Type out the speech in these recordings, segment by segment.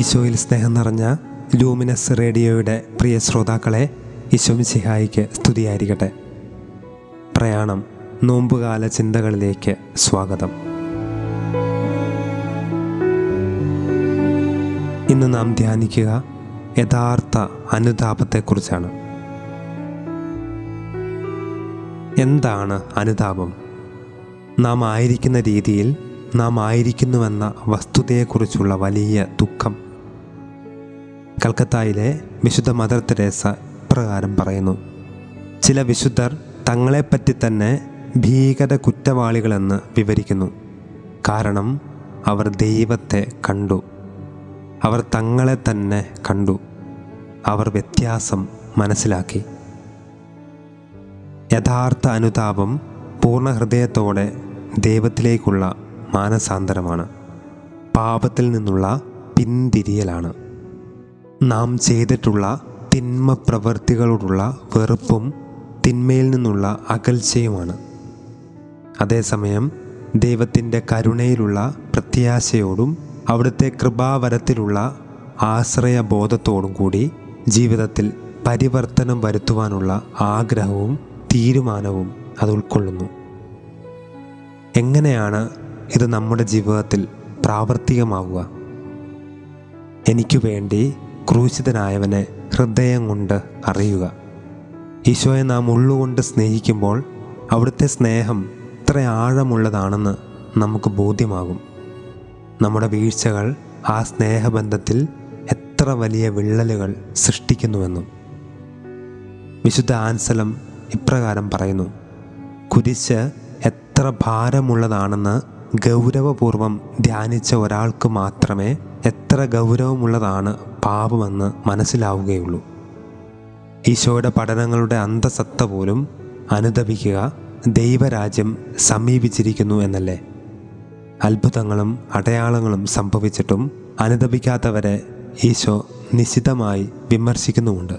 ഈശോയിൽ സ്നേഹം നിറഞ്ഞ ലൂമിനസ് റേഡിയോയുടെ പ്രിയ ശ്രോതാക്കളെ ഈശോമിസിഹായിക്ക് സ്തുതിയായിരിക്കട്ടെ. പ്രയാണം നോമ്പുകാല ചിന്തകളിലേക്ക് സ്വാഗതം. ഇന്ന് നാം ധ്യാനിക്കുക യഥാർത്ഥ അനുതാപത്തെക്കുറിച്ചാണ്. എന്താണ് അനുതാപം? നാം ആയിരിക്കുന്ന രീതിയിൽ നാം ആയിരിക്കുന്നുവെന്ന വസ്തുതയെക്കുറിച്ചുള്ള വലിയ ദുഃഖം കൽക്കത്തായിലെ വിശുദ്ധ മദർ തെരേസ ഇപ്രകാരം പറയുന്നു ചില വിശുദ്ധർ തങ്ങളെപ്പറ്റി തന്നെ ഭീകര കുറ്റവാളികളെന്ന് വിവരിക്കുന്നു. കാരണം അവർ ദൈവത്തെ കണ്ടു. അവർ തങ്ങളെ തന്നെ കണ്ടു. അവർ വ്യത്യാസം മനസ്സിലാക്കി. യഥാർത്ഥ അനുതാപം പൂർണ ഹൃദയത്തോടെ ദൈവത്തിലേക്കുള്ള മാനസാന്തരമാണ്. പാപത്തിൽ നിന്നുള്ള പിന്തിരിയലാണ് നാം ചെയ്തിട്ടുള്ള തിന്മ പ്രവൃത്തികളോടുള്ള വെറുപ്പും തിന്മയിൽ നിന്നുള്ള അകൽച്ചയുമാണ്. അതേസമയം ദൈവത്തിന്റെ കരുണയിലുള്ള പ്രത്യാശയോടും അവിടുത്തെ കൃപാവരത്തിലുള്ള ആശ്രയബോധത്തോടും കൂടി ജീവിതത്തിൽ പരിവർത്തനം വരുത്തുവാനുള്ള ആഗ്രഹവും തീരുമാനവും അത് ഉൾക്കൊള്ളുന്നു. എങ്ങനെയാണ് ഇത് നമ്മുടെ ജീവിതത്തിൽ പ്രാവർത്തികമാവുക? എനിക്ക് വേണ്ടി ക്രൂശിതനായവനെ ഹൃദയം കൊണ്ട് അറിയുക. ഈശോയെ നാം ഉള്ളുകൊണ്ട് സ്നേഹിക്കുമ്പോൾ അവിടുത്തെ സ്നേഹം ഇത്ര ആഴമുള്ളതാണെന്ന് നമുക്ക് ബോധ്യമാകും. നമ്മുടെ വീഴ്ചകൾ ആ സ്നേഹബന്ധത്തിൽ എത്ര വലിയ വിള്ളലുകൾ സൃഷ്ടിക്കുന്നുവെന്നും. വിശുദ്ധ ആൻസലം ഇപ്രകാരം പറയുന്നു കുരിശ് എത്ര ഭാരമുള്ളതാണെന്ന് ഗൗരവപൂർവം ധ്യാനിച്ച ഒരാൾക്ക് മാത്രമേ എത്ര ഗൗരവമുള്ളതാണ് പാപമെന്ന് മനസ്സിലാവുകയുള്ളൂ. ഈശോയുടെ പഠനങ്ങളുടെ അന്തസത്ത പോലും അനുദപിക്കുക ദൈവരാജ്യം സമീപിച്ചിരിക്കുന്നു എന്നല്ലേ? അത്ഭുതങ്ങളും അടയാളങ്ങളും സംഭവിച്ചിട്ടും അനുദപിക്കാത്തവരെ ഈശോ നിശിതമായി വിമർശിക്കുന്നുമുണ്ട്.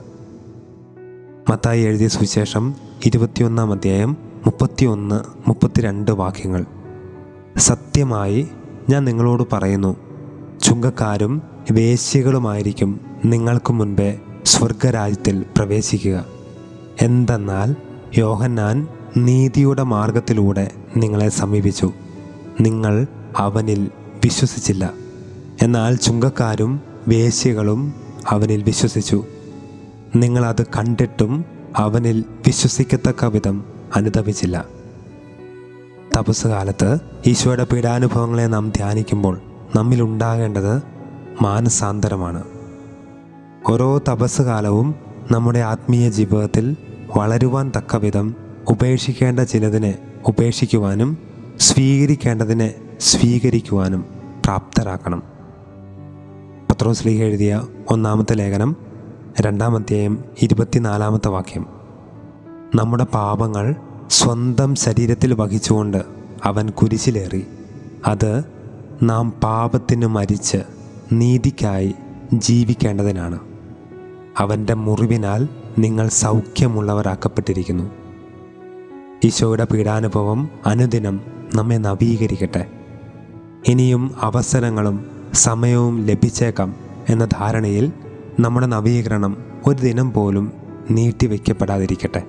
മത്തായി എഴുതിയ സുവിശേഷം ഇരുപത്തിയൊന്നാം അധ്യായം മുപ്പത്തിയൊന്ന് മുപ്പത്തിരണ്ട് വാക്യങ്ങൾ. സത്യമായി ഞാൻ നിങ്ങളോട് പറയുന്നു ചുങ്കക്കാരും വേശ്യകളുമായിരിക്കും നിങ്ങൾക്ക് മുൻപേ സ്വർഗരാജ്യത്തിൽ പ്രവേശിക്കുക. എന്തെന്നാൽ യോഹന്നാൻ നീതിയുടെ മാർഗത്തിലൂടെ നിങ്ങളെ സമീപിച്ചു. നിങ്ങൾ അവനിൽ വിശ്വസിച്ചില്ല. എന്നാൽ ചുങ്കക്കാരും വേശ്യകളും അവനിൽ വിശ്വസിച്ചു. നിങ്ങളത് കണ്ടിട്ടും അവനിൽ വിശ്വസിക്കത്തക്ക വിധം അനുദപിച്ചില്ല. തപസ് കാലത്ത് ഈശോയുടെ പീഡാനുഭവങ്ങളെ നാം ധ്യാനിക്കുമ്പോൾ നമ്മിലുണ്ടാകേണ്ടത് മാനസാന്തരമാണ്. ഓരോ തപസ് കാലവും നമ്മുടെ ആത്മീയ ജീവിതത്തിൽ വളരുവാൻ തക്ക വിധം ഉപേക്ഷിക്കേണ്ട ചിലതിനെ ഉപേക്ഷിക്കുവാനും സ്വീകരിക്കേണ്ടതിനെ സ്വീകരിക്കുവാനും പ്രാപ്തരാക്കണം. പത്രോസ് ലീഗ് എഴുതിയ ഒന്നാമത്തെ ലേഖനം രണ്ടാം അധ്യായം ഇരുപത്തിനാലാമത്തെ വാക്യം. നമ്മുടെ പാപങ്ങൾ സ്വന്തം ശരീരത്തിൽ വഹിച്ചുകൊണ്ട് അവൻ കുരിശിലേറി. അത് നാം പാപത്തിന് മരിച്ച് നീതിക്കായി ജീവിക്കേണ്ടതിനാണ്. അവന്റെ മുറിവിനാൽ നിങ്ങൾ സൗഖ്യമുള്ളവരാക്കപ്പെട്ടിരിക്കുന്നു. ഈശോയുടെ പീഡാനുഭവം അനുദിനം നമ്മെ നവീകരിക്കട്ടെ. ഇനിയും അവസരങ്ങളും സമയവും ലഭിച്ചേക്കാം എന്ന ധാരണയിൽ നമ്മുടെ നവീകരണം ഒരു ദിനം പോലും നീട്ടിവെക്കപ്പെടാതിരിക്കട്ടെ.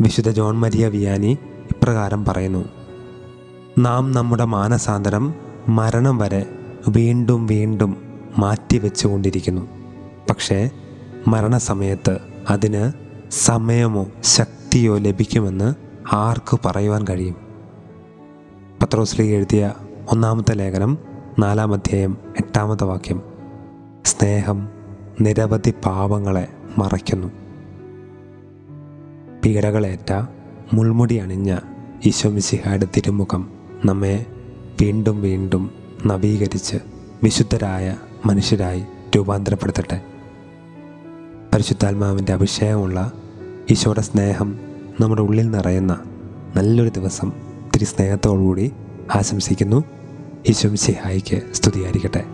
വിശുദ്ധ ജോൺ മരിയ വിയാനി ഇപ്രകാരം പറയുന്നു. നാം നമ്മുടെ മാനസാന്തരം മരണം വരെ വീണ്ടും വീണ്ടും മാറ്റിവെച്ചുകൊണ്ടിരിക്കുന്നു പക്ഷേ മരണസമയത്ത് അതിന് സമയമോ ശക്തിയോ ലഭിക്കുമെന്ന് ആർക്ക് പറയുവാൻ കഴിയും? പത്രോസ്ലി എഴുതിയ ഒന്നാമത്തെ ലേഖനം നാലാം അധ്യായം എട്ടാമത്തെ വാക്യം. സ്നേഹം നിരവധി പാവങ്ങളെ മറയ്ക്കുന്നു. പീഡകളേറ്റ മുൾമുടി അണിഞ്ഞ ഈശോമിശിഹായുടെ തിരുമുഖം. നമ്മെ വീണ്ടും വീണ്ടും നവീകരിച്ച് വിശുദ്ധരായ മനുഷ്യരായി രൂപാന്തരപ്പെടുത്തട്ടെ. പരിശുദ്ധാത്മാവിന്റെ അഭിഷേകമുള്ള ഈശോയുടെ സ്നേഹം നമ്മുടെ ഉള്ളിൽ നിറയുന്ന നല്ലൊരു ദിവസം തിരി സ്നേഹത്തോടുകൂടി ആശംസിക്കുന്നു ഈശോമിസിഹായിക്ക് സ്തുതിയായിരിക്കട്ടെ.